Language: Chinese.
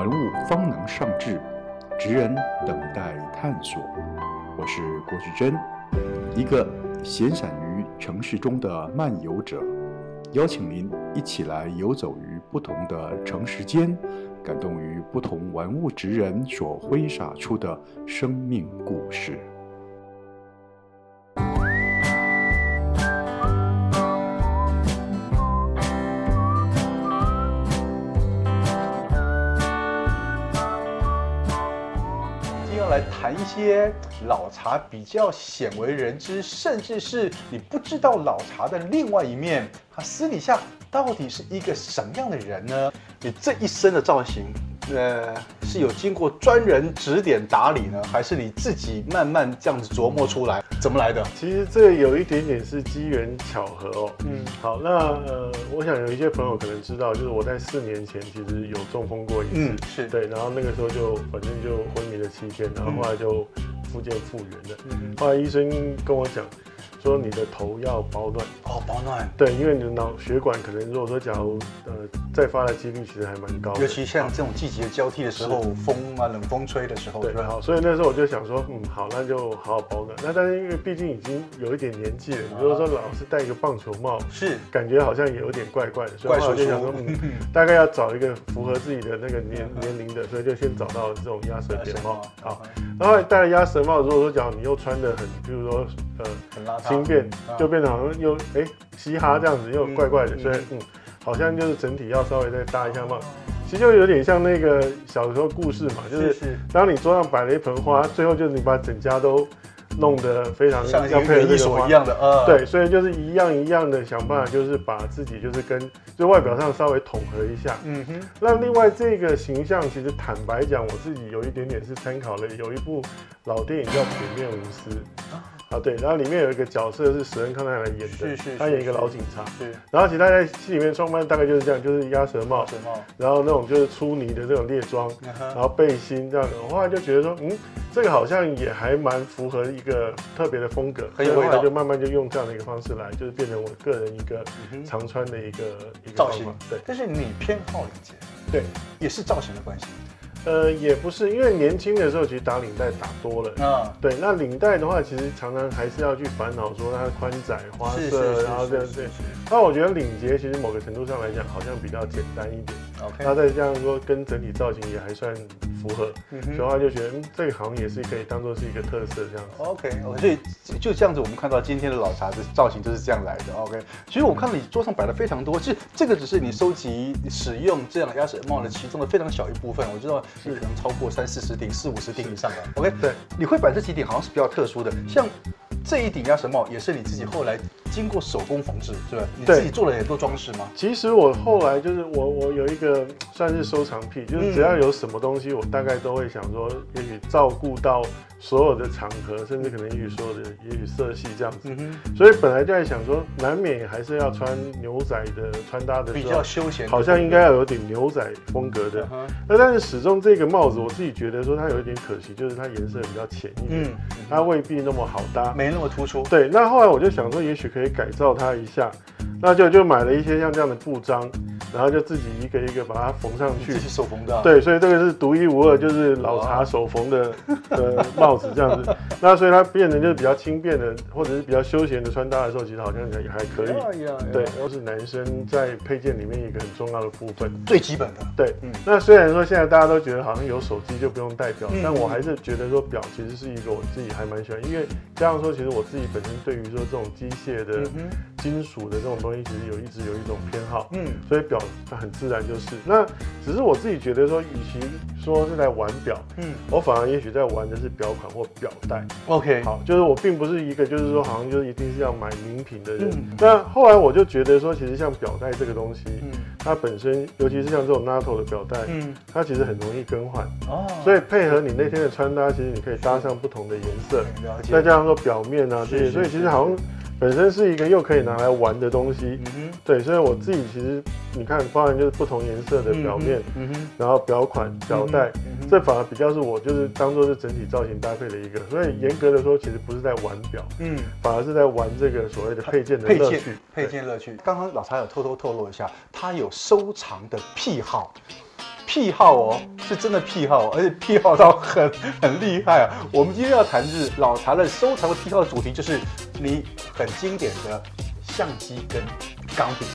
文物方能上志，职人等待探索。我是郭旭珍，一个闲散于城市中的漫游者，邀请您一起来游走于不同的城市间，感动于不同文物职人所挥洒出的生命故事。来谈一些老茶比较鲜为人知，甚至是你不知道老茶的另外一面，他私底下到底是一个什么样的人呢？你这一身的造型，呃，是有经过专人指点打理呢，还是你自己慢慢这样子琢磨出来？怎么来的？其实这有一点点是机缘巧合哦。嗯，好，那呃，我想有一些朋友可能知道，就是我在四年前其实有中风过一次，嗯，是对，然后那个时候就反正就昏迷了七天，然后后来就复健复原了。嗯，后来医生跟我讲。说你的头要保暖哦，保暖对，因为你的脑血管可能如果说假如呃再发的几率其实还蛮高的，尤其像这种季节交替的时候，风啊冷风吹的时候，对，好，所以那时候我就想说，嗯，好，那就好好保暖。那但是因为毕竟已经有一点年纪了，你如果说老是戴一个棒球帽，是。感觉好像也有点怪怪的，所以我就想说，嗯，大概要找一个符合自己的那个年年龄的，所以就先找到了这种鸭舌扁帽，好，然后戴了鸭舌帽，如果说假如你又穿的很，比如说呃很邋遢。轻便就变得好像又哎、欸、嘻哈这样子又怪怪的，所以嗯，好像就是整体要稍微再搭一下帽，其实就有点像那个小时候故事嘛，就是当你桌上摆了一盆花，最后就是你把整家都弄得非常像要配合那个花。一样的，呃，对，所以就是一样一样的想办法，就是把自己就是跟就外表上稍微统合一下，嗯哼。那另外这个形象其实坦白讲，我自己有一点点是参考了有一部老电影叫《铁面无私》。啊，对，然后里面有一个角色是史恩康奈来演的，是是，是，他演一个老警察，是，然后其实他在戏里面装扮大概就是这样，就是鸭舌帽，鸭舌帽，然后那种就是粗呢的这种猎装，然后背心这样的，我后来就觉得说，嗯，这个好像也还蛮符合一个特别的风格，所以后来就慢慢就用这样的一个方式来，就是变成我个人一个常穿的一个一个造型，对。但是你偏好领结，对，也是造型的关系。呃，也不是，因为年轻的时候其实打领带打多了，嗯，对，那领带的话，其实常常还是要去烦恼说它宽窄、花色，然后这样对。那我觉得领结其实某个程度上来讲，好像比较简单一点。OK，那再这样说，跟整体造型也还算符合，所以话就觉得，嗯，这个好像也是可以当做是一个特色这样子。OK，所以就这样子，我们看到今天的老茶的造型就是这样来的。OK，其实我看到你桌上摆了非常多，其实这个只是你收集使用这样鸭舌帽的其中的非常小一部分。我知道。是可能超过三四十顶、四五十顶以上的。OK，对，你会摆这几顶好像是比较特殊的，像这一顶鸭舌帽也是你自己后来经过手工缝制，是吧？你自己做了很多装饰吗？其实我后来就是我我有一个算是收藏癖，就是只要有什么东西，我大概都会想说，也许照顾到。所有的场合，甚至可能也许所有的，也许色系这样子，所以本来就在想说，难免还是要穿牛仔的穿搭的时候，比较休闲，好像应该要有点牛仔风格的。那但是始终这个帽子，我自己觉得说它有一点可惜，就是它颜色比较浅一点，嗯、它未必那么好搭，没那么突出。对，那后来我就想说，也许可以改造它一下，那就就买了一些像这样的布章。然后就自己一个一个把它缝上去，自己手缝的。对，所以这个是独一无二，就是老茶手缝的的帽子这样子。那所以它变成就是比较轻便的，或者是比较休闲的穿搭的时候，其实好像也还可以。对，都是男生在配件里面一个很重要的部分，最基本的。对，嗯。那虽然说现在大家都觉得好像有手机就不用戴表，但我还是觉得说表其实是一个我自己还蛮喜欢，因为加上说，其实我自己本身对于说这种机械的、金属的这种东西，其实有一直有一种偏好。嗯，所以表。它很自然就是，那只是我自己觉得说，与其说是在玩表，嗯，我反而也许在玩的是表款或表带。OK，好，就是我并不是一个就是说好像就是一定是要买名品的人。嗯、那后来我就觉得说，其实像表带这个东西，嗯，它本身尤其是像这种 NATO 的表带，嗯，它其实很容易更换。哦，所以配合你那天的穿搭，其实你可以搭上不同的颜色，再加上说表面啊这些，所以其实好像。本身是一个又可以拿来玩的东西，对，所以我自己其实你看，包含就是不同颜色的表面，嗯嗯、然后表款、表带，这反而比较是我就是当做是整体造型搭配的一个，所以严格的说，其实不是在玩表，嗯，反而是在玩这个所谓的配件的乐趣，配件乐趣。刚刚老茶有偷偷透露一下，他有收藏的癖好。癖好哦，是真的癖好，而且癖好到很很厉害啊！我们今天要谈的是老茶的收藏的癖好的主题，就是你很经典的相机跟钢笔。